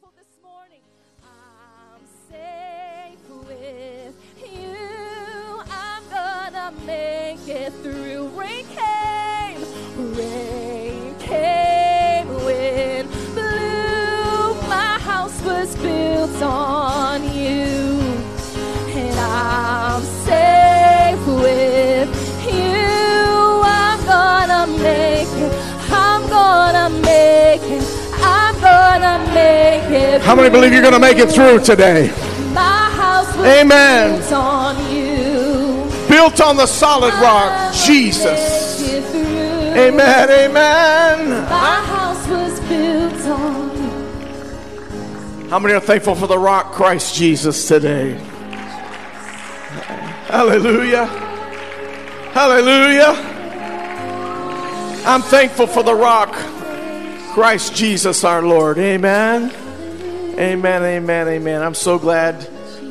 thankful this morning. I'm safe with you. I'm gonna make it through. Rain How many believe you're going to make it through today? My house was Amen. built on. Built on the solid rock, Jesus. Make it through. Amen, amen. My house was built on you. How many are thankful for the rock, Christ Jesus, today? Hallelujah. Hallelujah. I'm thankful for the rock, Christ Jesus our Lord. Amen. Amen, amen, amen. I'm so glad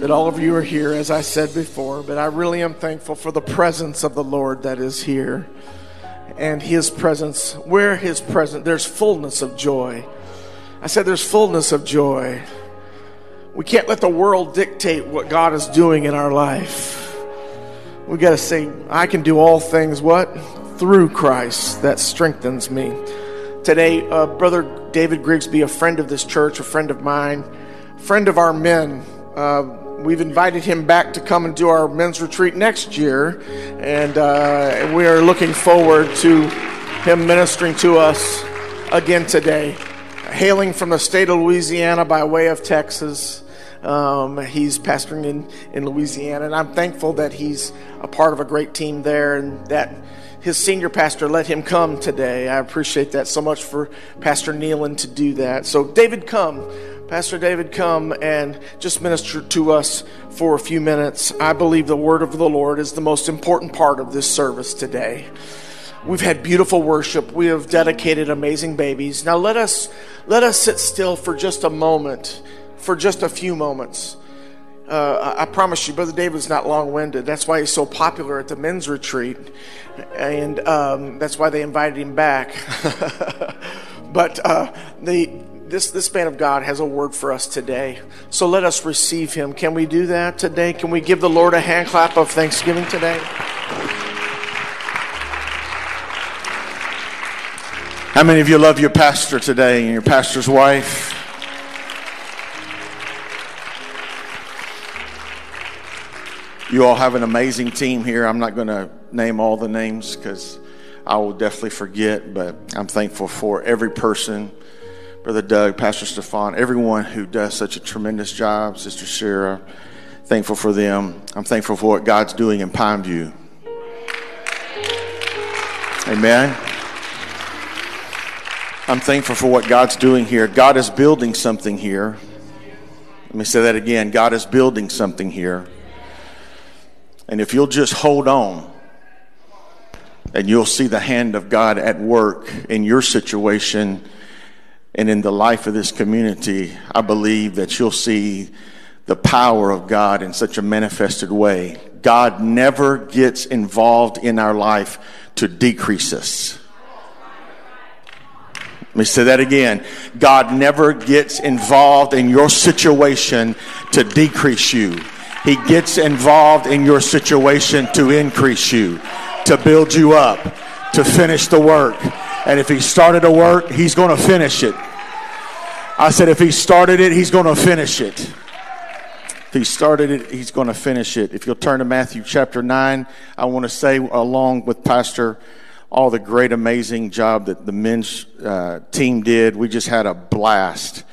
that all of you are here, as I said before, but I really am thankful for the presence of the Lord that is here. And his presence, where his presence, there's fullness of joy. I said there's fullness of joy. We can't let the world dictate what God is doing in our life. We got to say, I can do all things what? Through Christ that strengthens me. Today, uh, Brother David Grigsby, a friend of this church, a friend of mine, friend of our men, uh, we've invited him back to come and do our men's retreat next year. And uh, we are looking forward to him ministering to us again today. Hailing from the state of Louisiana by way of Texas. Um, he's pastoring in, in Louisiana, and I'm thankful that he's a part of a great team there and that his senior pastor let him come today. I appreciate that so much for Pastor Nealon to do that. So, David, come. Pastor David, come and just minister to us for a few minutes. I believe the word of the Lord is the most important part of this service today. We've had beautiful worship. We have dedicated amazing babies. Now let us let us sit still for just a moment, for just a few moments. Uh, I promise you, Brother David's not long-winded. That's why he's so popular at the men's retreat, and um, that's why they invited him back. but uh, the this this man of God has a word for us today. So let us receive him. Can we do that today? Can we give the Lord a hand clap of thanksgiving today? How many of you love your pastor today and your pastor's wife? You all have an amazing team here. I'm not going to name all the names because I will definitely forget, but I'm thankful for every person Brother Doug, Pastor Stefan, everyone who does such a tremendous job, Sister Sarah. Thankful for them. I'm thankful for what God's doing in Pineview. Amen. I'm thankful for what God's doing here. God is building something here. Let me say that again. God is building something here. And if you'll just hold on, and you'll see the hand of God at work in your situation and in the life of this community, I believe that you'll see the power of God in such a manifested way. God never gets involved in our life to decrease us. Let me say that again. God never gets involved in your situation to decrease you. He gets involved in your situation to increase you, to build you up, to finish the work. And if He started a work, He's going to finish it. I said, if He started it, He's going to finish it. If He started it, He's going to finish it. If you'll turn to Matthew chapter 9, I want to say, along with Pastor, all the great, amazing job that the men's uh, team did. We just had a blast.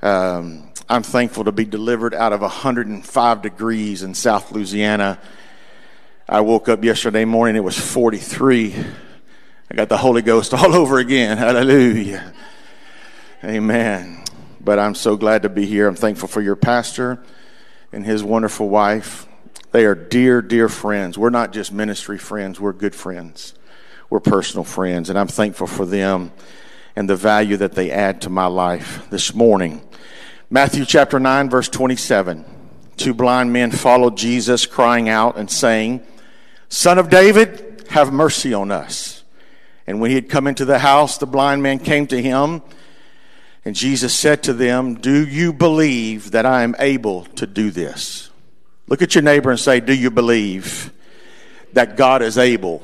Um, I'm thankful to be delivered out of 105 degrees in South Louisiana. I woke up yesterday morning, it was 43. I got the Holy Ghost all over again. Hallelujah. Amen. But I'm so glad to be here. I'm thankful for your pastor and his wonderful wife. They are dear, dear friends. We're not just ministry friends, we're good friends. We're personal friends. And I'm thankful for them and the value that they add to my life this morning. Matthew chapter 9, verse 27. Two blind men followed Jesus, crying out and saying, Son of David, have mercy on us. And when he had come into the house, the blind man came to him. And Jesus said to them, Do you believe that I am able to do this? Look at your neighbor and say, Do you believe that God is able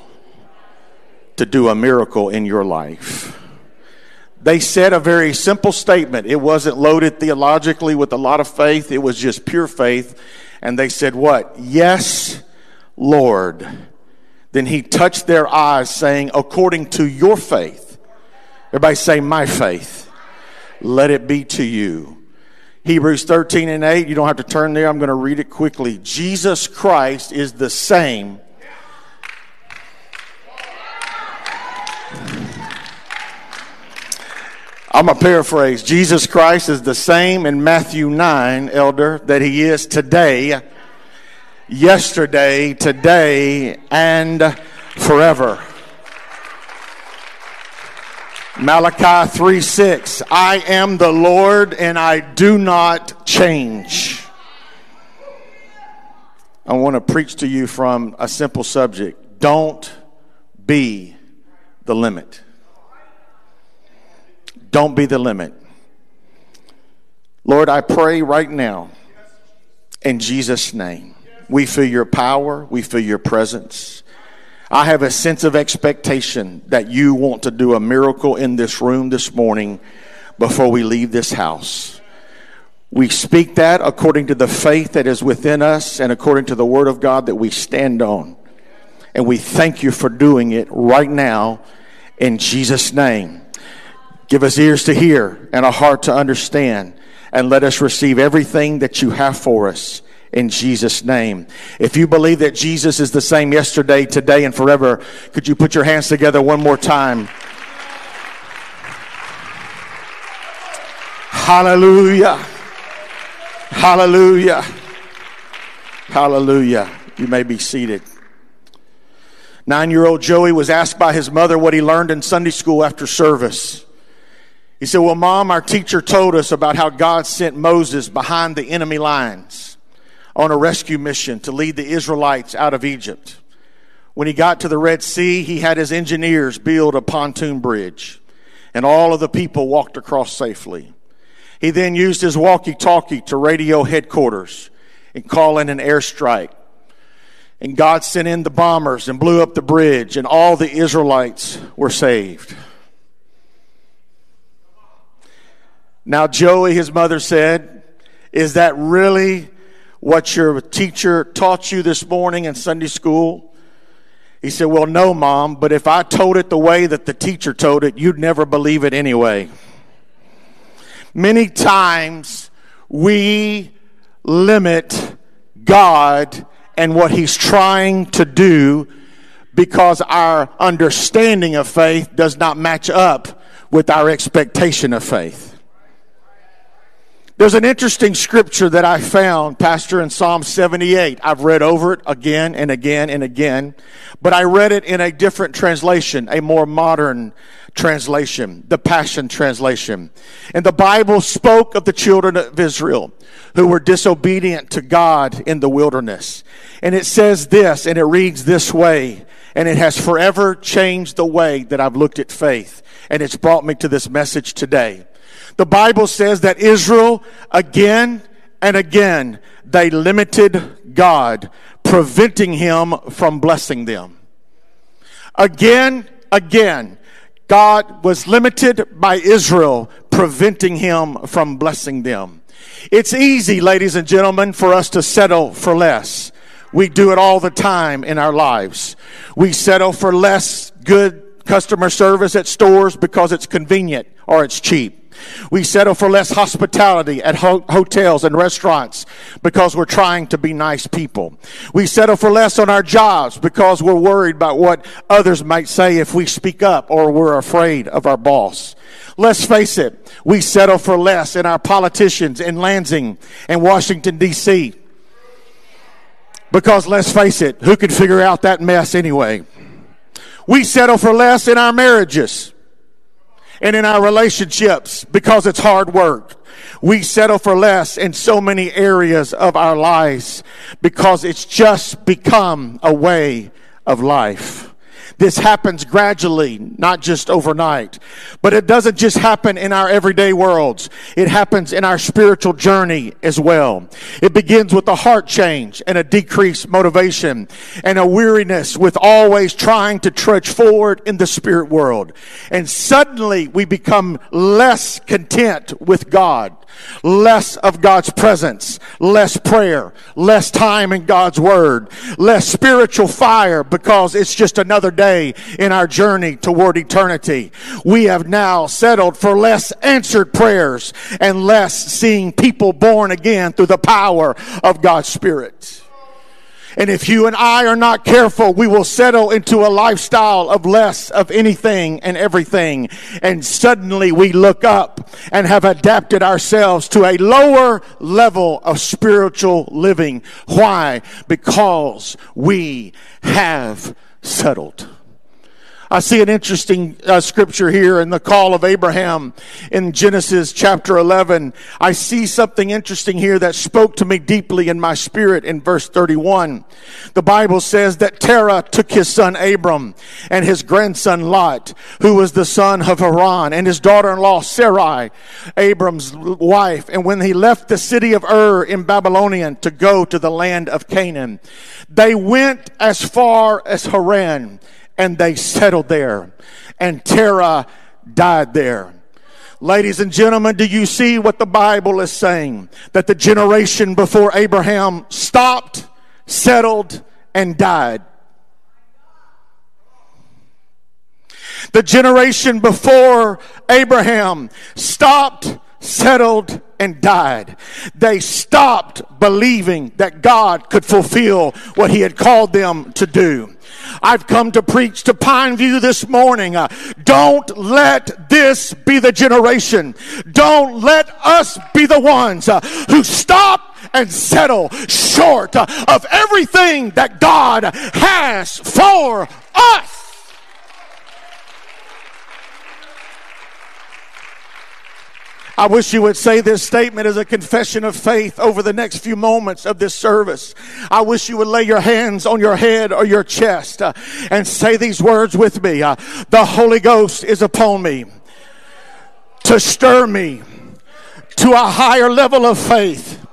to do a miracle in your life? They said a very simple statement. It wasn't loaded theologically with a lot of faith, it was just pure faith. And they said, What? Yes, Lord. Then he touched their eyes, saying, According to your faith. Everybody say, My faith. Let it be to you. Hebrews 13 and 8, you don't have to turn there, I'm going to read it quickly. Jesus Christ is the same. I'm going to paraphrase. Jesus Christ is the same in Matthew 9, elder, that he is today yesterday, today, and forever. Malachi 3 6. I am the Lord and I do not change. I want to preach to you from a simple subject. Don't be the limit. Don't be the limit. Lord, I pray right now in Jesus' name we feel your power. We feel your presence. I have a sense of expectation that you want to do a miracle in this room this morning before we leave this house. We speak that according to the faith that is within us and according to the word of God that we stand on. And we thank you for doing it right now in Jesus' name. Give us ears to hear and a heart to understand, and let us receive everything that you have for us in Jesus' name. If you believe that Jesus is the same yesterday, today, and forever, could you put your hands together one more time? Hallelujah. Hallelujah. Hallelujah. You may be seated. Nine year old Joey was asked by his mother what he learned in Sunday school after service. He said, Well, mom, our teacher told us about how God sent Moses behind the enemy lines on a rescue mission to lead the Israelites out of Egypt. When he got to the Red Sea, he had his engineers build a pontoon bridge, and all of the people walked across safely. He then used his walkie talkie to radio headquarters and call in an airstrike. And God sent in the bombers and blew up the bridge, and all the Israelites were saved. Now, Joey, his mother said, Is that really what your teacher taught you this morning in Sunday school? He said, Well, no, mom, but if I told it the way that the teacher told it, you'd never believe it anyway. Many times we limit God and what He's trying to do because our understanding of faith does not match up with our expectation of faith. There's an interesting scripture that I found, Pastor, in Psalm 78. I've read over it again and again and again, but I read it in a different translation, a more modern translation, the Passion Translation. And the Bible spoke of the children of Israel who were disobedient to God in the wilderness. And it says this, and it reads this way, and it has forever changed the way that I've looked at faith. And it's brought me to this message today. The Bible says that Israel again and again they limited God, preventing him from blessing them. Again, again, God was limited by Israel, preventing him from blessing them. It's easy, ladies and gentlemen, for us to settle for less. We do it all the time in our lives. We settle for less good customer service at stores because it's convenient or it's cheap. We settle for less hospitality at ho- hotels and restaurants because we're trying to be nice people. We settle for less on our jobs because we're worried about what others might say if we speak up or we're afraid of our boss. Let's face it, we settle for less in our politicians in Lansing and Washington, D.C. Because let's face it, who can figure out that mess anyway? We settle for less in our marriages and in our relationships because it's hard work. We settle for less in so many areas of our lives because it's just become a way of life. This happens gradually, not just overnight. But it doesn't just happen in our everyday worlds. It happens in our spiritual journey as well. It begins with a heart change and a decreased motivation and a weariness with always trying to trudge forward in the spirit world. And suddenly we become less content with God less of God's presence, less prayer, less time in God's word, less spiritual fire because it's just another day in our journey toward eternity. We have now settled for less answered prayers and less seeing people born again through the power of God's Spirit. And if you and I are not careful, we will settle into a lifestyle of less of anything and everything. And suddenly we look up and have adapted ourselves to a lower level of spiritual living. Why? Because we have settled. I see an interesting uh, scripture here in the call of Abraham in Genesis chapter 11. I see something interesting here that spoke to me deeply in my spirit in verse 31. The Bible says that Terah took his son Abram and his grandson Lot, who was the son of Haran, and his daughter-in-law Sarai, Abram's wife. And when he left the city of Ur in Babylonian to go to the land of Canaan, they went as far as Haran and they settled there. And Terah died there. Ladies and gentlemen, do you see what the Bible is saying? That the generation before Abraham stopped, settled, and died. The generation before Abraham stopped, settled, and died. They stopped believing that God could fulfill what he had called them to do. I've come to preach to Pineview this morning. Uh, don't let this be the generation. Don't let us be the ones uh, who stop and settle short uh, of everything that God has for us. I wish you would say this statement as a confession of faith over the next few moments of this service. I wish you would lay your hands on your head or your chest uh, and say these words with me. Uh, the Holy Ghost is upon me to stir me to a higher level of faith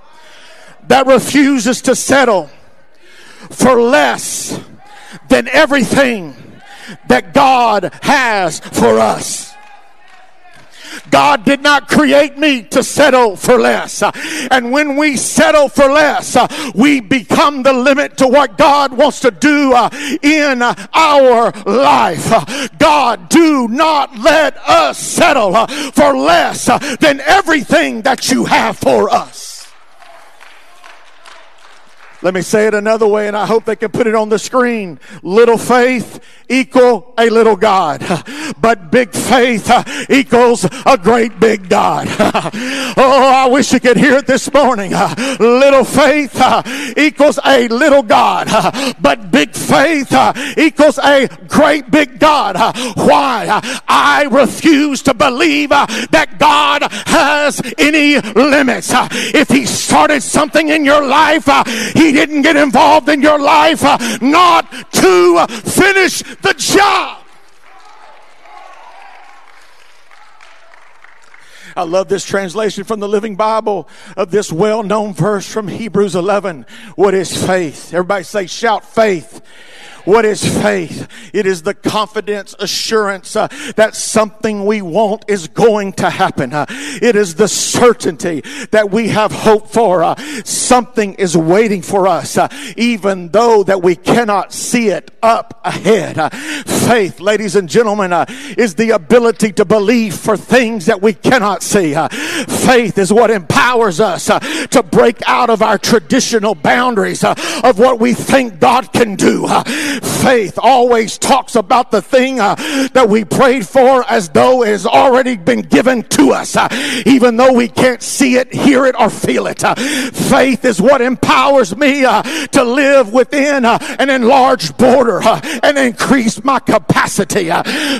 that refuses to settle for less than everything that God has for us. God did not create me to settle for less. And when we settle for less, we become the limit to what God wants to do uh, in our life. God, do not let us settle uh, for less uh, than everything that you have for us. Let me say it another way, and I hope they can put it on the screen. Little faith equal a little God, but big faith uh, equals a great big God. oh, I wish you could hear it this morning. Uh, little faith uh, equals a little God, but big faith equals a great big God. Why? I refuse to believe that God has any limits. If He started something in your life, He didn't get involved in your life uh, not to finish the job. I love this translation from the Living Bible of this well known verse from Hebrews 11. What is faith? Everybody say, shout faith. What is faith? It is the confidence, assurance uh, that something we want is going to happen. Uh, it is the certainty that we have hope for. Uh, something is waiting for us, uh, even though that we cannot see it up ahead. Uh, faith, ladies and gentlemen, uh, is the ability to believe for things that we cannot see. faith is what empowers us to break out of our traditional boundaries of what we think God can do faith always talks about the thing uh, that we prayed for as though it has already been given to us, uh, even though we can't see it, hear it, or feel it. Uh, faith is what empowers me uh, to live within uh, an enlarged border uh, and increase my capacity.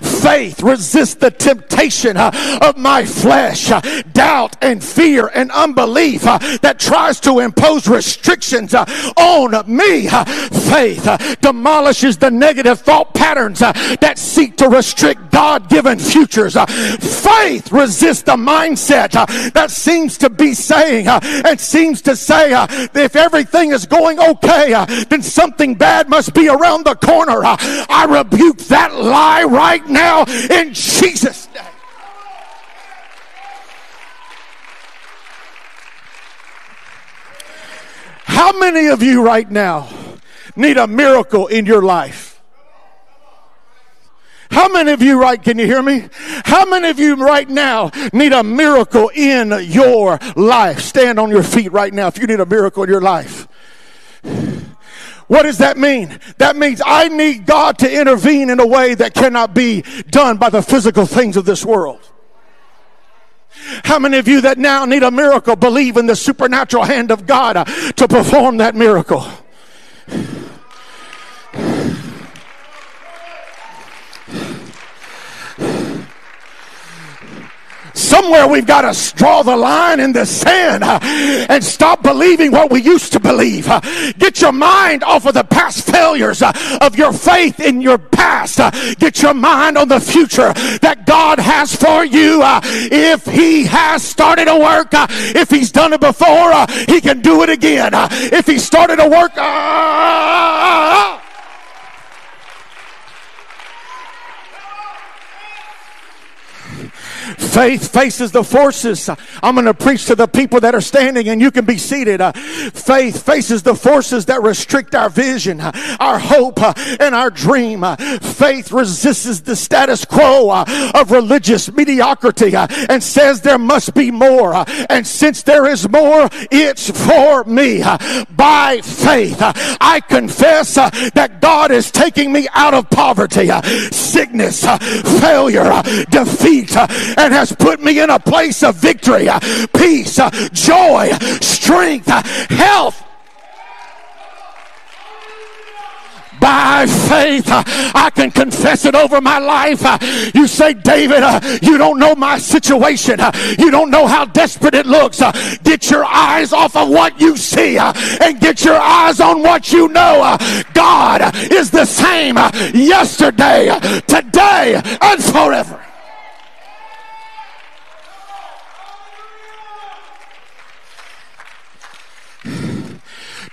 faith resists the temptation of my flesh, doubt and fear and unbelief that tries to impose restrictions on me. faith demolishes demolishes the negative thought patterns uh, that seek to restrict God given futures. Uh, faith resists the mindset uh, that seems to be saying uh, and seems to say uh, if everything is going okay, uh, then something bad must be around the corner. I rebuke that lie right now in Jesus' name. How many of you right now need a miracle in your life? How many of you right can you hear me? How many of you right now need a miracle in your life? Stand on your feet right now if you need a miracle in your life. What does that mean? That means I need God to intervene in a way that cannot be done by the physical things of this world. How many of you that now need a miracle believe in the supernatural hand of God to perform that miracle? Somewhere we've got to draw the line in the sand uh, and stop believing what we used to believe. Uh, get your mind off of the past failures uh, of your faith in your past. Get your mind on the future that God has for you. If He has started a work, if He's done it before, He can do it again. if He started a work, Faith faces the forces. I'm going to preach to the people that are standing and you can be seated. Uh, faith faces the forces that restrict our vision, uh, our hope, uh, and our dream. Uh, faith resists the status quo uh, of religious mediocrity uh, and says there must be more. And since there is more, it's for me. By faith, I confess that God is taking me out of poverty, sickness, failure, defeat, and has put me in a place of victory, uh, peace, uh, joy, strength, uh, health. by faith, uh, I can confess it over my life. Uh, you say, David, uh, you don't know my situation. You don't know how desperate it looks. Get your eyes off of what you see and get your eyes on what you know. God is the same yesterday, today, and forever.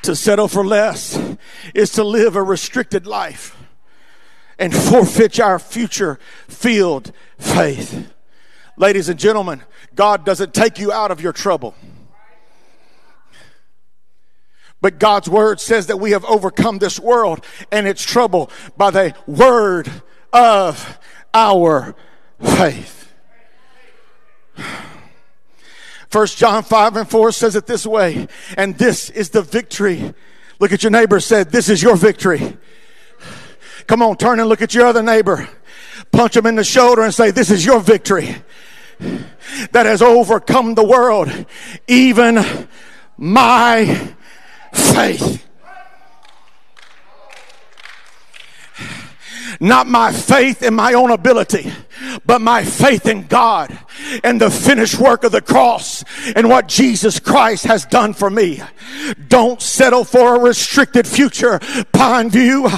To settle for less is to live a restricted life and forfeit our future filled faith. Ladies and gentlemen, God doesn't take you out of your trouble. But God's word says that we have overcome this world and its trouble by the word of our faith. First John 5 and 4 says it this way, and this is the victory. Look at your neighbor said, this is your victory. Come on, turn and look at your other neighbor. Punch him in the shoulder and say, this is your victory that has overcome the world, even my faith. Not my faith in my own ability, but my faith in God and the finished work of the cross and what Jesus Christ has done for me. Don't settle for a restricted future, Pine View.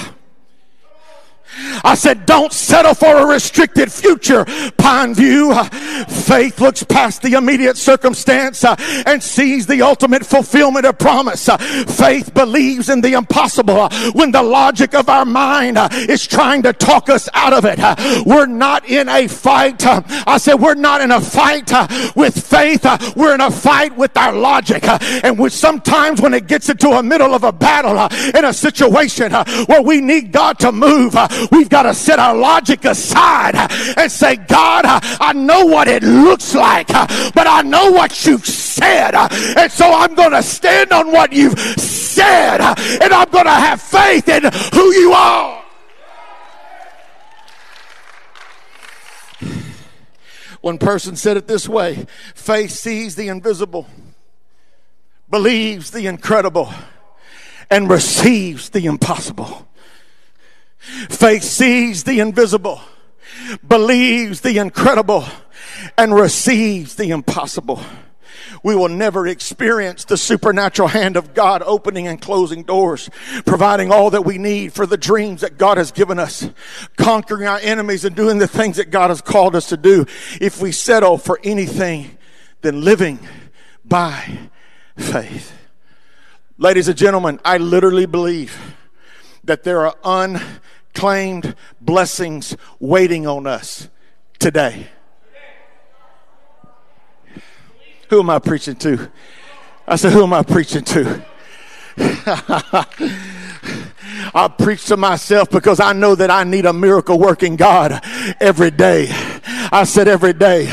I said, don't settle for a restricted future, Pine View. Faith looks past the immediate circumstance uh, and sees the ultimate fulfillment of promise. Uh, faith believes in the impossible uh, when the logic of our mind uh, is trying to talk us out of it. Uh, we're not in a fight. Uh, I said, we're not in a fight with faith. We're in a fight with our logic. And which sometimes when it gets into a middle of a battle in a situation where we need God to move, We've got to set our logic aside and say, God, I know what it looks like, but I know what you've said. And so I'm going to stand on what you've said, and I'm going to have faith in who you are. One person said it this way faith sees the invisible, believes the incredible, and receives the impossible. Faith sees the invisible, believes the incredible, and receives the impossible. we will never experience the supernatural hand of God opening and closing doors, providing all that we need for the dreams that God has given us, conquering our enemies and doing the things that God has called us to do if we settle for anything than living by faith. Ladies and gentlemen, I literally believe that there are unclaimed blessings waiting on us today. Who am I preaching to? I said, Who am I preaching to? I preach to myself because I know that I need a miracle working God every day. I said every day.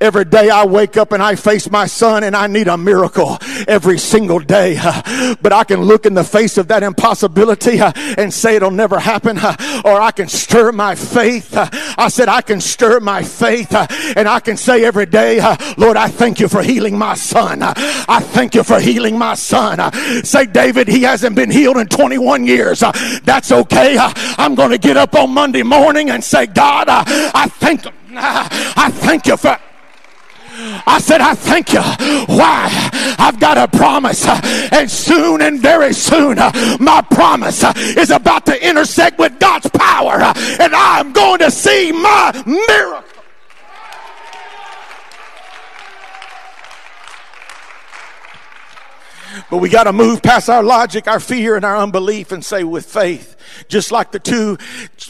Every day I wake up and I face my son and I need a miracle every single day. But I can look in the face of that impossibility and say it'll never happen. Or I can stir my faith. I said I can stir my faith and I can say every day, Lord, I thank you for healing my son. I thank you for healing my son. Say, David, he hasn't been healed in 21 years. That's okay. I'm going to get up on Monday morning and say, God, I thank. I thank you for. I said, I thank you. Why? I've got a promise. And soon and very soon, my promise is about to intersect with God's power. And I'm going to see my miracle. But we got to move past our logic, our fear, and our unbelief and say with faith, just like the two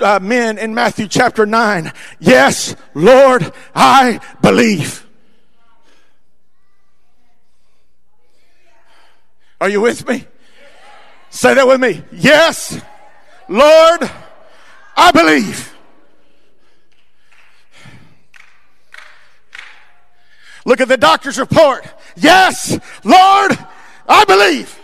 uh, men in Matthew chapter 9, Yes, Lord, I believe. Are you with me? Say that with me. Yes, Lord, I believe. Look at the doctor's report. Yes, Lord, I believe.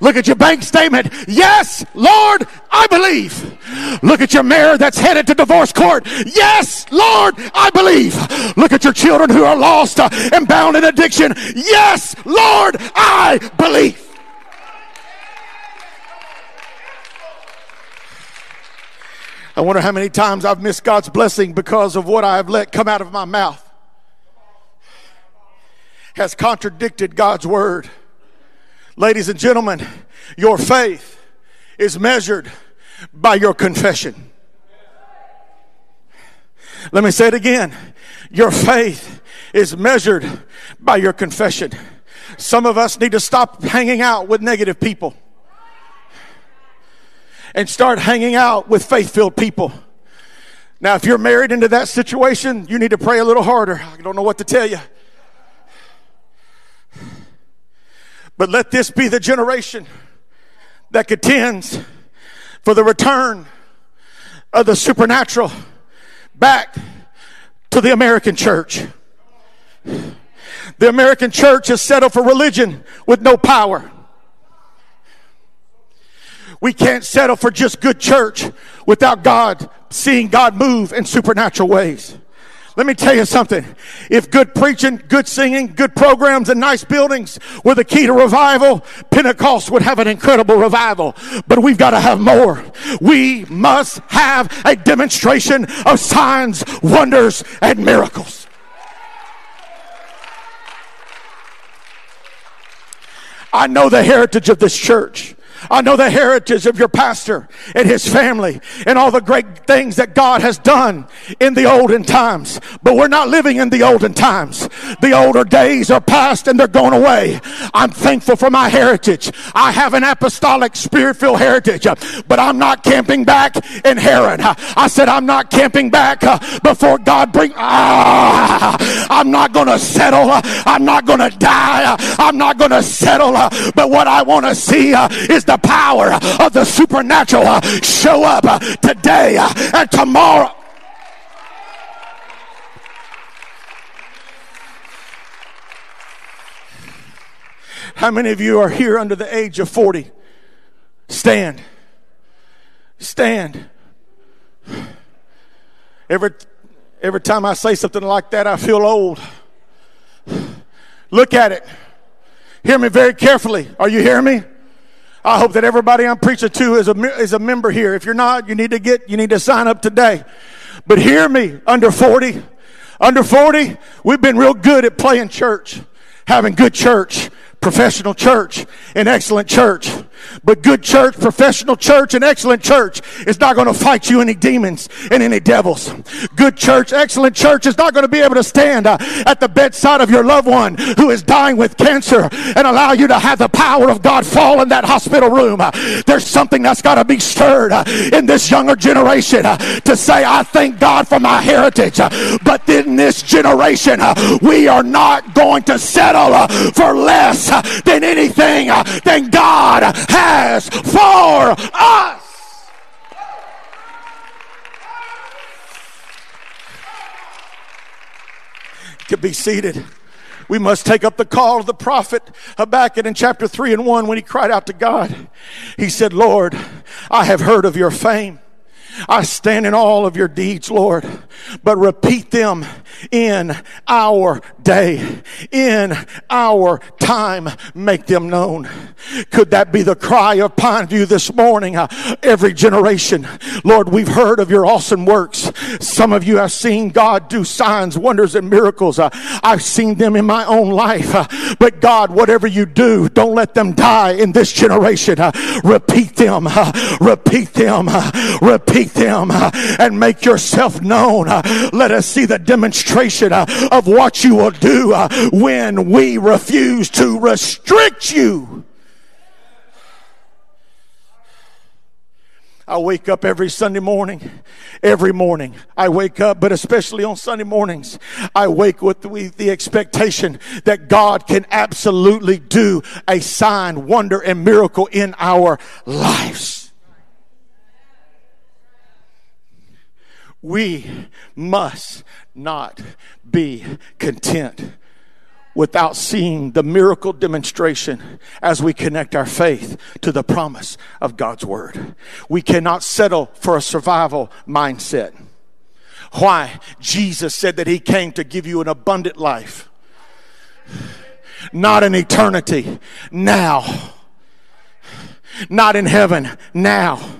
Look at your bank statement. Yes, Lord, I believe. Look at your mayor that's headed to divorce court. Yes, Lord, I believe. Look at your children who are lost uh, and bound in addiction. Yes, Lord, I believe. I wonder how many times I've missed God's blessing because of what I have let come out of my mouth has contradicted God's word. Ladies and gentlemen, your faith is measured by your confession. Let me say it again. Your faith is measured by your confession. Some of us need to stop hanging out with negative people and start hanging out with faith filled people. Now, if you're married into that situation, you need to pray a little harder. I don't know what to tell you. But let this be the generation that contends for the return of the supernatural back to the American church. The American church has settled for religion with no power. We can't settle for just good church without God seeing God move in supernatural ways. Let me tell you something. If good preaching, good singing, good programs, and nice buildings were the key to revival, Pentecost would have an incredible revival. But we've got to have more. We must have a demonstration of signs, wonders, and miracles. I know the heritage of this church. I know the heritage of your pastor and his family and all the great things that God has done in the olden times. But we're not living in the olden times. The older days are past and they're going away. I'm thankful for my heritage. I have an apostolic spirit filled heritage, but I'm not camping back in Haran. I said, I'm not camping back uh, before God bring. Ah, I'm not going to settle. I'm not going to die. I'm not going to settle. But what I want to see uh, is the power of the supernatural uh, show up uh, today uh, and tomorrow. How many of you are here under the age of 40? Stand. Stand. Every, every time I say something like that, I feel old. Look at it. Hear me very carefully. Are you hearing me? I hope that everybody I'm preaching to is a, is a member here. If you're not, you need to get, you need to sign up today. But hear me, under 40, under 40, we've been real good at playing church. having good church, professional church, and excellent church. But good church, professional church, and excellent church is not going to fight you any demons and any devils. Good church, excellent church is not going to be able to stand uh, at the bedside of your loved one who is dying with cancer and allow you to have the power of God fall in that hospital room. Uh, there's something that's got to be stirred uh, in this younger generation uh, to say, I thank God for my heritage. Uh, but in this generation, uh, we are not going to settle for less than anything uh, than God has for us. Could be seated. We must take up the call of the prophet Habakkuk in chapter 3 and 1 when he cried out to God. He said, Lord, I have heard of your fame. I stand in all of your deeds, Lord, but repeat them in our day, in our time, make them known. Could that be the cry of Pineview this morning? Uh, every generation, Lord, we've heard of your awesome works. Some of you have seen God do signs, wonders, and miracles. Uh, I've seen them in my own life. Uh, but God, whatever you do, don't let them die in this generation. Uh, repeat them, uh, repeat them, uh, repeat them, uh, and make yourself known. Uh, let us see the demonstration uh, of what you will do when we refuse to restrict you. I wake up every Sunday morning. Every morning I wake up, but especially on Sunday mornings, I wake with the, expectation that God can absolutely do a sign, wonder, and miracle in our lives. We must not be content without seeing the miracle demonstration as we connect our faith to the promise of God's word. We cannot settle for a survival mindset. Why? Jesus said that he came to give you an abundant life. Not an eternity, now. Not in heaven, now.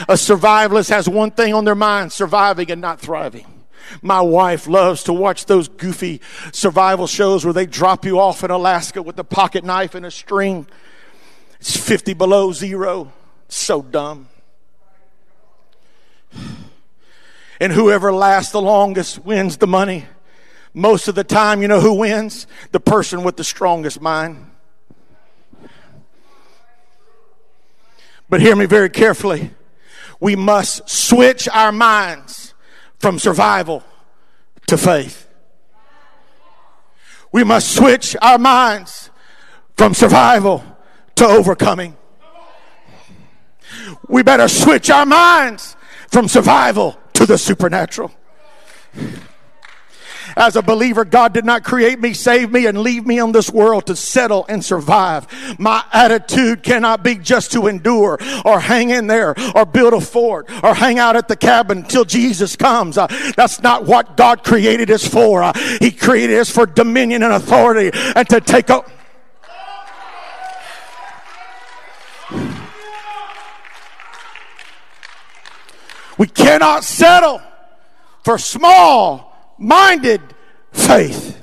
A survivalist has one thing on their mind surviving and not thriving. My wife loves to watch those goofy survival shows where they drop you off in Alaska with a pocket knife and a string. It's 50 below zero. So dumb. And whoever lasts the longest wins the money. Most of the time, you know who wins? The person with the strongest mind. But hear me very carefully. We must switch our minds from survival to faith. We must switch our minds from survival to overcoming. We better switch our minds from survival to the supernatural. As a believer, God did not create me, save me, and leave me on this world to settle and survive. My attitude cannot be just to endure or hang in there or build a fort or hang out at the cabin until Jesus comes. Uh, that's not what God created us for. Uh, he created us for dominion and authority and to take up. We cannot settle for small minded faith.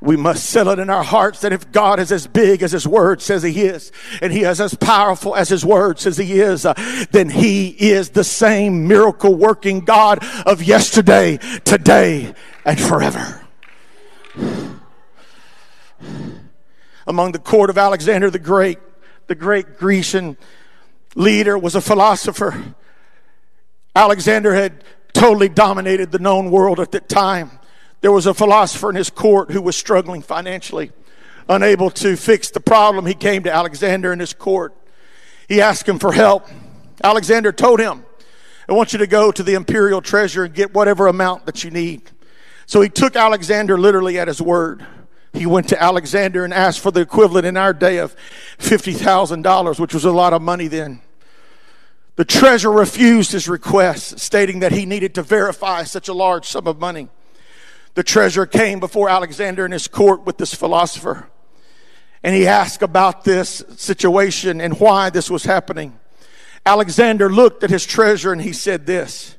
We must settle it in our hearts that if God is as big as His Word says He is, and He is as powerful as His Word says He is, uh, then He is the same miracle working God of yesterday, today, and forever. Among the court of Alexander the Great, the great Grecian leader was a philosopher. Alexander had totally dominated the known world at that time. There was a philosopher in his court who was struggling financially, unable to fix the problem. He came to Alexander in his court. He asked him for help. Alexander told him, I want you to go to the imperial treasure and get whatever amount that you need. So he took Alexander literally at his word. He went to Alexander and asked for the equivalent in our day of $50,000, which was a lot of money then. The treasurer refused his request, stating that he needed to verify such a large sum of money. The treasurer came before Alexander in his court with this philosopher, and he asked about this situation and why this was happening. Alexander looked at his treasurer and he said this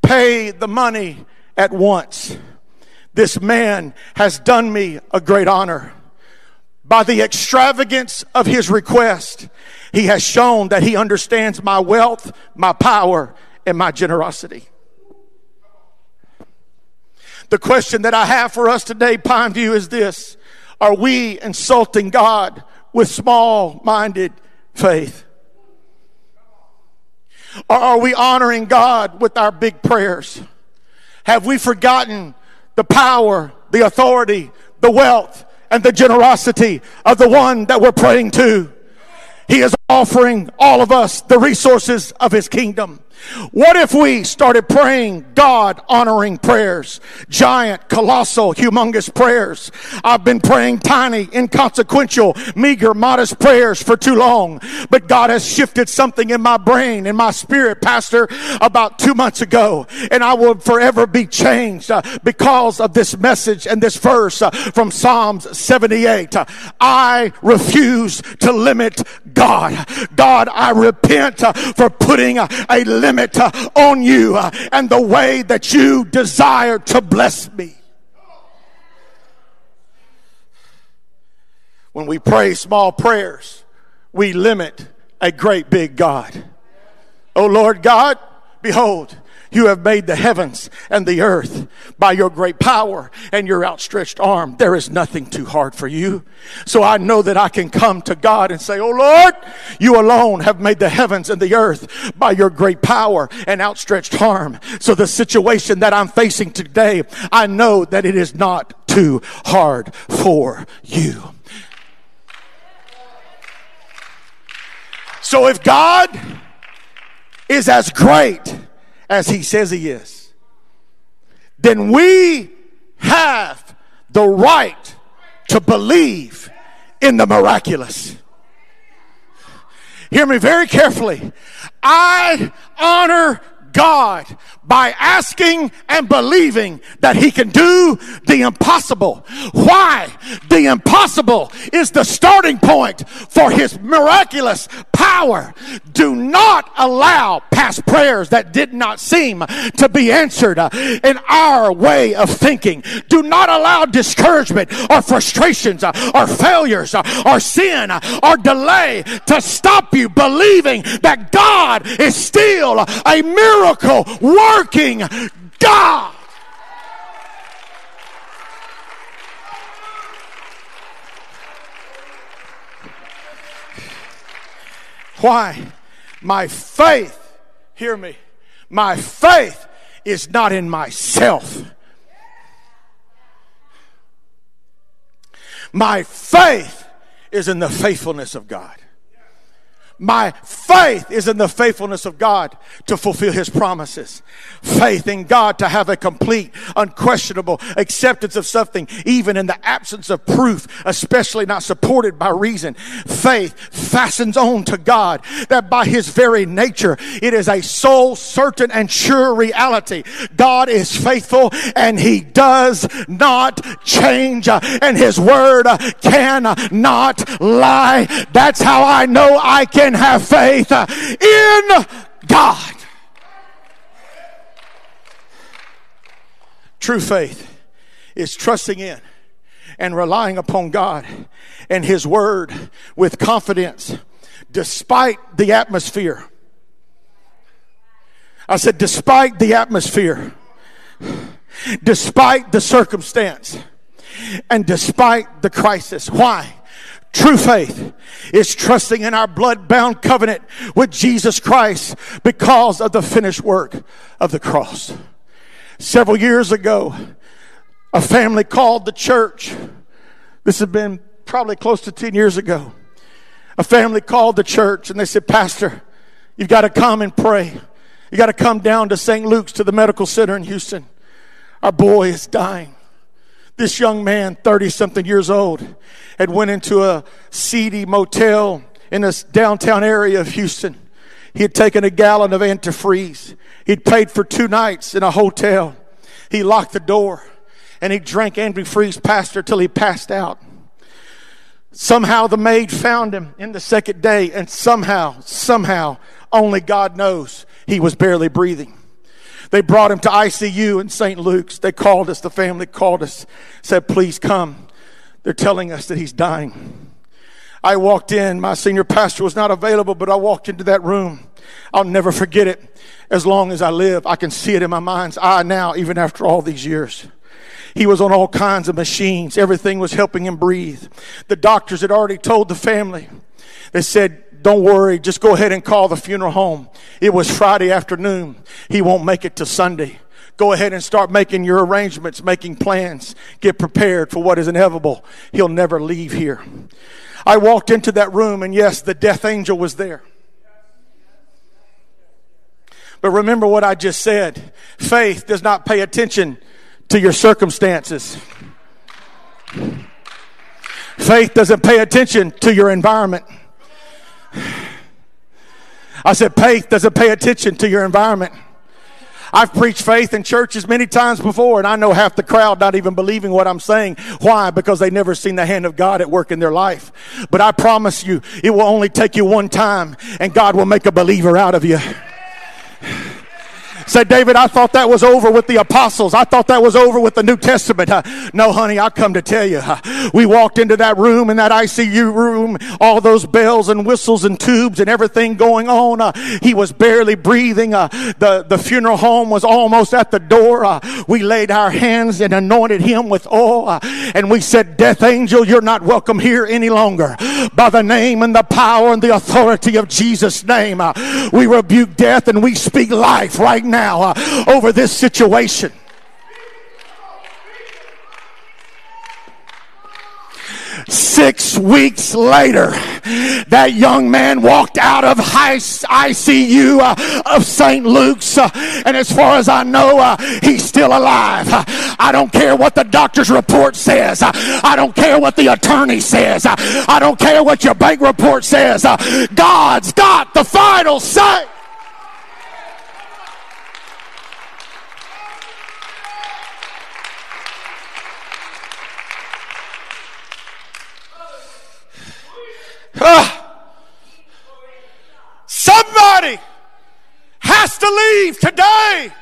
Pay the money at once. This man has done me a great honor. By the extravagance of his request, he has shown that he understands my wealth, my power, and my generosity. The question that I have for us today, Pineview, is this Are we insulting God with small minded faith? Or are we honoring God with our big prayers? Have we forgotten the power, the authority, the wealth, and the generosity of the one that we're praying to? He is offering all of us the resources of his kingdom. What if we started praying God honoring prayers? Giant, colossal, humongous prayers. I've been praying tiny, inconsequential, meager, modest prayers for too long. But God has shifted something in my brain, in my spirit, Pastor, about two months ago. And I will forever be changed uh, because of this message and this verse uh, from Psalms 78. Uh, I refuse to limit God. God, I repent uh, for putting uh, a limit uh, on you and the way that you desire to bless me. When we pray small prayers, we limit a great big God. Oh Lord God, behold, you have made the heavens and the earth by your great power and your outstretched arm. There is nothing too hard for you. So I know that I can come to God and say, Oh Lord, you alone have made the heavens and the earth by your great power and outstretched arm. So the situation that I'm facing today, I know that it is not too hard for you. So if God is as great as he says he is, then we have the right to believe in the miraculous. Hear me very carefully. I honor God by asking and believing that He can do the impossible. Why? The impossible is the starting point for His miraculous power. Do not allow past prayers that did not seem to be answered uh, in our way of thinking. Do not allow discouragement or frustrations uh, or failures uh, or sin or delay to stop you believing that God is still a miracle working God. Why? My faith, hear me, my faith is not in myself. My faith is in the faithfulness of God. My faith is in the faithfulness of God to fulfill his promises. Faith in God to have a complete, unquestionable acceptance of something, even in the absence of proof, especially not supported by reason. Faith fastens on to God that by his very nature, it is a soul certain and sure reality. God is faithful and he does not change and his word cannot lie. That's how I know I can can have faith in God. True faith is trusting in and relying upon God and His Word with confidence despite the atmosphere. I said, despite the atmosphere, despite the circumstance, and despite the crisis. Why? True faith is trusting in our blood bound covenant with Jesus Christ because of the finished work of the cross. Several years ago, a family called the church. This had been probably close to 10 years ago. A family called the church and they said, Pastor, you've got to come and pray. You got to come down to St. Luke's to the medical center in Houston. Our boy is dying. This young man, 30 something years old, had went into a seedy motel in this downtown area of Houston. He had taken a gallon of antifreeze. He'd paid for two nights in a hotel. He locked the door and he drank antifreeze pastor till he passed out. Somehow the maid found him in the second day and somehow, somehow, only God knows he was barely breathing. They brought him to ICU in St. Luke's. They called us, the family called us, said, please come. They're telling us that he's dying. I walked in, my senior pastor was not available, but I walked into that room. I'll never forget it. As long as I live, I can see it in my mind's eye now, even after all these years. He was on all kinds of machines. Everything was helping him breathe. The doctors had already told the family. They said, don't worry, just go ahead and call the funeral home. It was Friday afternoon. He won't make it to Sunday. Go ahead and start making your arrangements, making plans. Get prepared for what is inevitable. He'll never leave here. I walked into that room, and yes, the death angel was there. But remember what I just said faith does not pay attention to your circumstances. Faith doesn't pay attention to your environment. I said, faith doesn't pay attention to your environment. I've preached faith in churches many times before, and I know half the crowd not even believing what I'm saying. Why? Because they never seen the hand of God at work in their life. But I promise you, it will only take you one time, and God will make a believer out of you. Said David, I thought that was over with the apostles. I thought that was over with the New Testament. No, honey, I come to tell you. We walked into that room, in that ICU room, all those bells and whistles and tubes and everything going on. Uh, he was barely breathing. Uh, the, the funeral home was almost at the door. Uh, we laid our hands and anointed him with oil. And we said, Death angel, you're not welcome here any longer. By the name and the power and the authority of Jesus' name, we rebuke death and we speak life right now now uh, over this situation. Six weeks later, that young man walked out of ICU uh, of St. Luke's, uh, and as far as I know, uh, he's still alive. I don't care what the doctor's report says. I don't care what the attorney says. I don't care what your bank report says. God's got the final say. Ah. Somebody has to leave today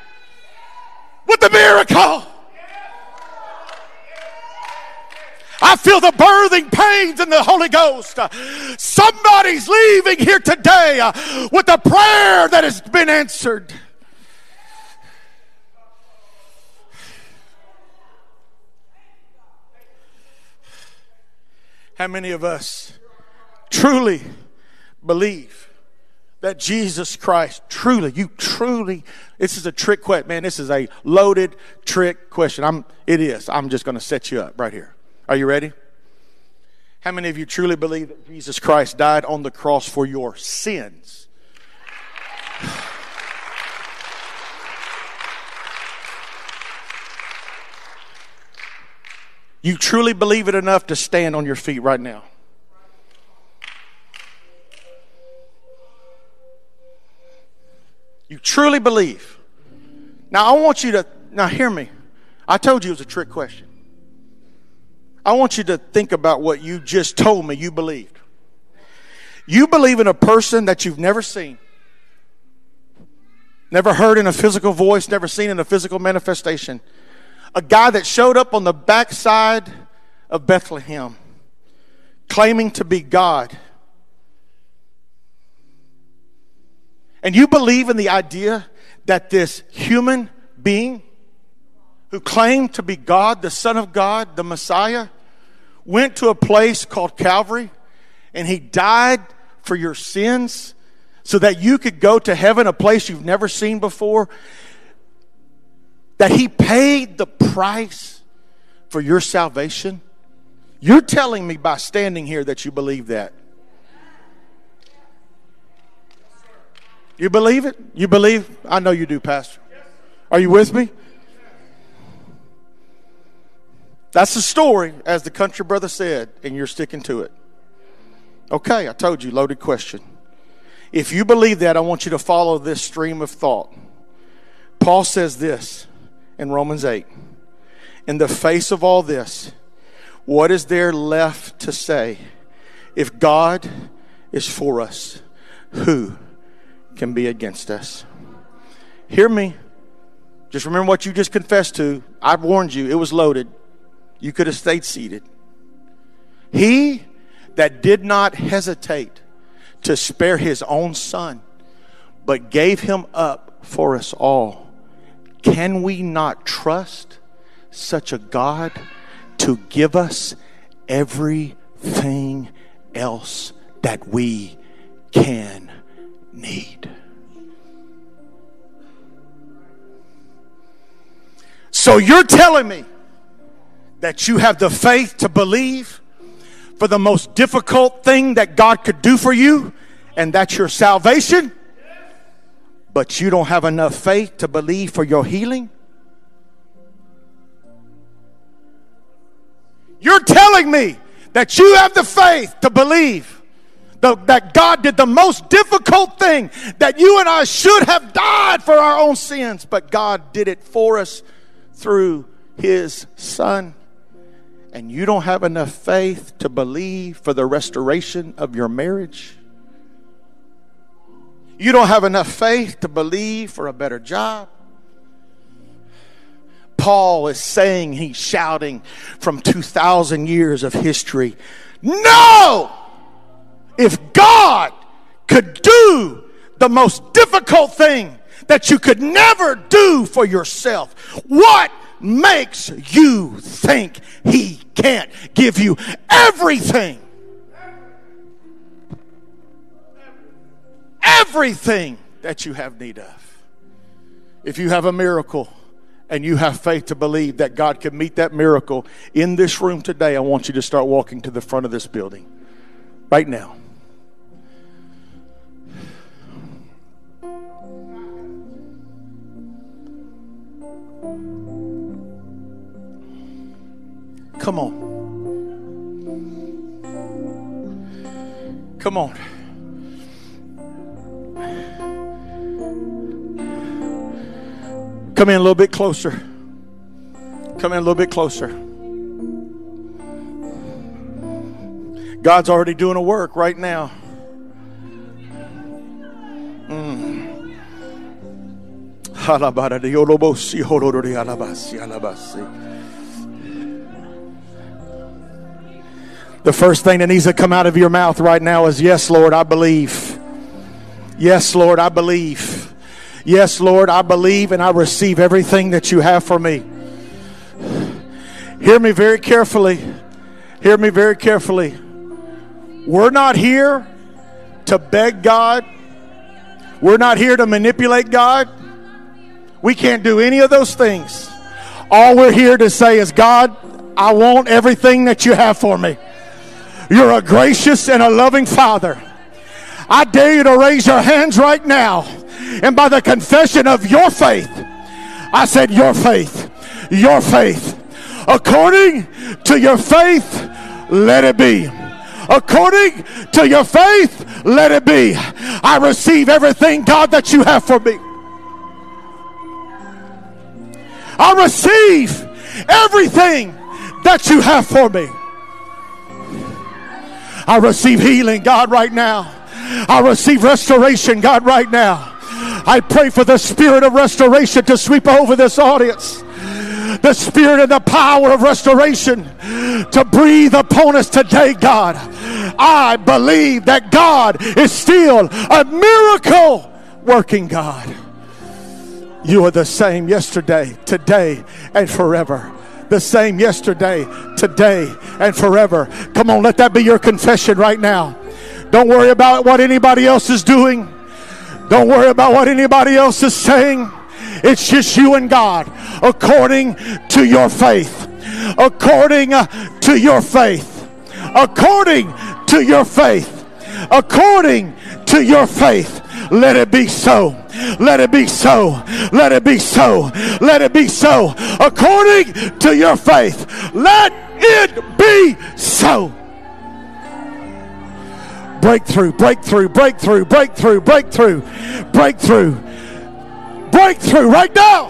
with the miracle. I feel the birthing pains in the Holy Ghost. Somebody's leaving here today uh, with a prayer that has been answered. How many of us truly believe that Jesus Christ truly, you truly, this is a trick question, man. This is a loaded trick question. I'm, it is. I'm just going to set you up right here. Are you ready? How many of you truly believe that Jesus Christ died on the cross for your sins? You truly believe it enough to stand on your feet right now. You truly believe. Now, I want you to, now hear me. I told you it was a trick question. I want you to think about what you just told me you believed. You believe in a person that you've never seen, never heard in a physical voice, never seen in a physical manifestation. A guy that showed up on the backside of Bethlehem claiming to be God And you believe in the idea that this human being who claimed to be God, the Son of God, the Messiah, went to a place called Calvary and he died for your sins so that you could go to heaven, a place you've never seen before. That he paid the price for your salvation. You're telling me by standing here that you believe that. You believe it? You believe? I know you do, Pastor. Are you with me? That's the story, as the country brother said, and you're sticking to it. Okay, I told you, loaded question. If you believe that, I want you to follow this stream of thought. Paul says this in Romans 8 In the face of all this, what is there left to say? If God is for us, who can be against us. Hear me. Just remember what you just confessed to. I warned you, it was loaded. You could have stayed seated. He that did not hesitate to spare his own son, but gave him up for us all, can we not trust such a God to give us everything else that we can need? So you're telling me that you have the faith to believe for the most difficult thing that God could do for you, and that's your salvation, but you don't have enough faith to believe for your healing? You're telling me that you have the faith to believe the, that God did the most difficult thing that you and I should have died for our own sins, but God did it for us through His Son. And you don't have enough faith to believe for the restoration of your marriage. You don't have enough faith to believe for a better job. Paul is saying, he's shouting from 2,000 years of history No! If God could do the most difficult thing that you could never do for yourself, what makes you think He can't give you everything? Everything that you have need of. If you have a miracle, and you have faith to believe that God can meet that miracle in this room today, I want you to start walking to the front of this building right now. Come on. Come on. Come in a little bit closer. Come in a little bit closer. God's already doing a work right now. Mm. The first thing that needs to come out of your mouth right now is, Yes, Lord, I believe. Yes, Lord, I believe. Yes, Lord, I believe and I receive everything that you have for me. Hear me very carefully. Hear me very carefully. We're not here to beg God. We're not here to manipulate God. We can't do any of those things. All we're here to say is, God, I want everything that you have for me. You're a gracious and a loving Father. I dare you to raise your hands right now. And by the confession of your faith, I said, Your faith, your faith. According to your faith, let it be. According to your faith, let it be. I receive everything, God, that you have for me. I receive everything that you have for me. I receive healing, God, right now. I receive restoration, God, right now. I pray for the spirit of restoration to sweep over this audience. The spirit and the power of restoration to breathe upon us today, God. I believe that God is still a miracle working God. You are the same yesterday, today, and forever the same yesterday, today, and forever. Come on, let that be your confession right now. Don't worry about what anybody else is doing. Don't worry about what anybody else is saying. It's just you and God according to your faith. According uh, to your faith. According to your faith. According to your faith. Let it be so. Let it be so. Let it be so. Let it be so. According to your faith. Let it be so. Breakthrough, breakthrough, breakthrough, breakthrough, breakthrough, breakthrough, breakthrough right now.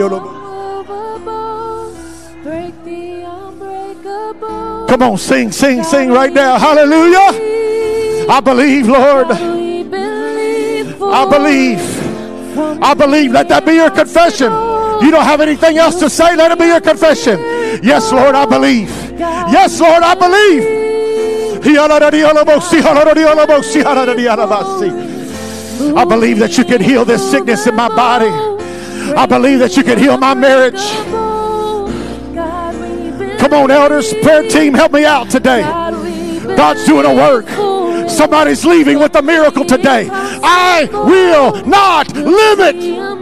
Break Come on, sing, sing, sing right now. Hallelujah. I believe, Lord. I believe. I believe. Let that be your confession. You don't have anything else to say. Let it be your confession. Yes, Lord, I believe. Yes, Lord, I believe. I believe that you can heal this sickness in my body. I believe that you can heal my marriage. Come on, elders, prayer team, help me out today. God's doing a work. Somebody's leaving with a miracle today. I will not limit.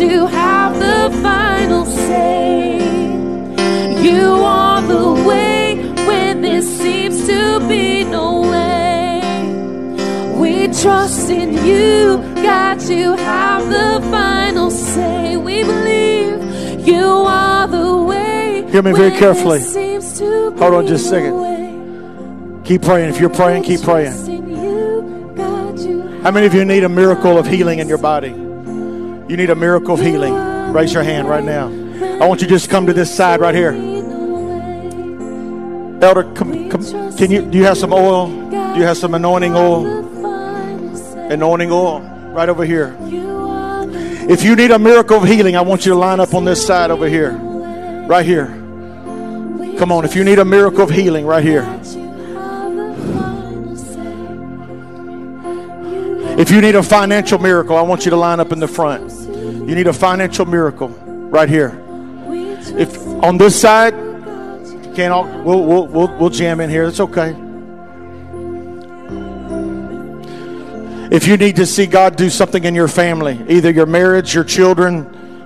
You have the final say. You are the way when there seems to be no way. We trust in you, God, you have the final say. We believe you are the way. Hear me very carefully. to Hold on just a second. way. Keep praying. If you're praying, keep praying. Trust in you, God, you How many of you need a miracle of healing in your body? You need a miracle of healing. Raise your hand right now. I want you to just come to this side right here. Elder, can you? Do you have some oil? Do you have some anointing oil? Anointing oil, right over here. If you need a miracle of healing, I want you to line up on this side over here, right here. Come on, if you need a miracle of healing, right here. If you need a financial miracle, I want you to line up in the front. You need a financial miracle, right here. If on this side, can't all, we'll, we'll, we'll, we'll jam in here. It's okay. If you need to see God do something in your family, either your marriage, your children,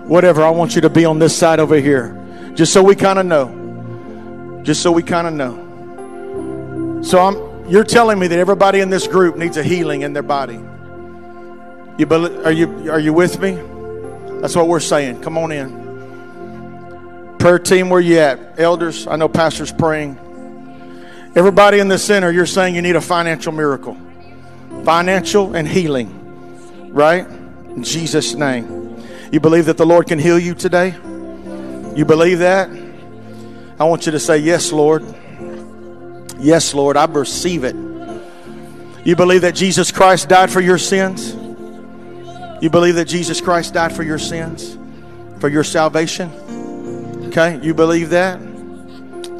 whatever, I want you to be on this side over here. Just so we kind of know. Just so we kind of know. So I'm you're telling me that everybody in this group needs a healing in their body. You bel are you are you with me? That's what we're saying. Come on in. Prayer team, where you at? Elders, I know pastors praying. Everybody in the center, you're saying you need a financial miracle. Financial and healing. Right? In Jesus' name. You believe that the Lord can heal you today? You believe that? I want you to say, Yes, Lord. Yes, Lord, I receive it. You believe that Jesus Christ died for your sins? You believe that Jesus Christ died for your sins? For your salvation? Okay, you believe that?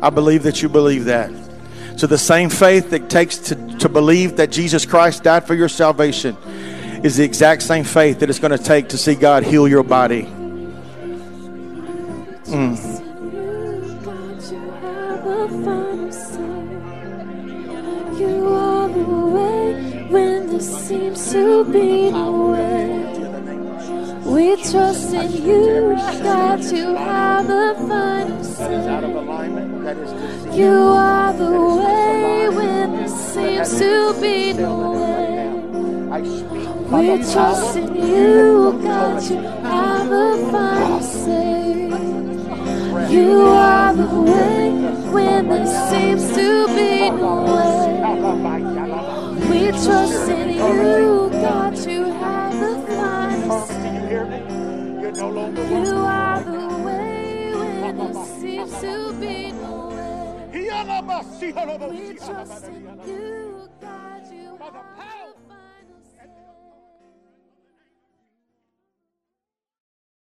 I believe that you believe that. So the same faith that takes to, to believe that Jesus Christ died for your salvation is the exact same faith that it's going to take to see God heal your body. Mm. There seems to be no way. We trust in you, God, you have the final say. You are the way when there seems to be no way. We trust in you, God, you have the final say. You are the way when there seems to be no way. We trust in you, God, you have the final say it no longer works. You are the way when it seems to be no way. We trust in you, God, you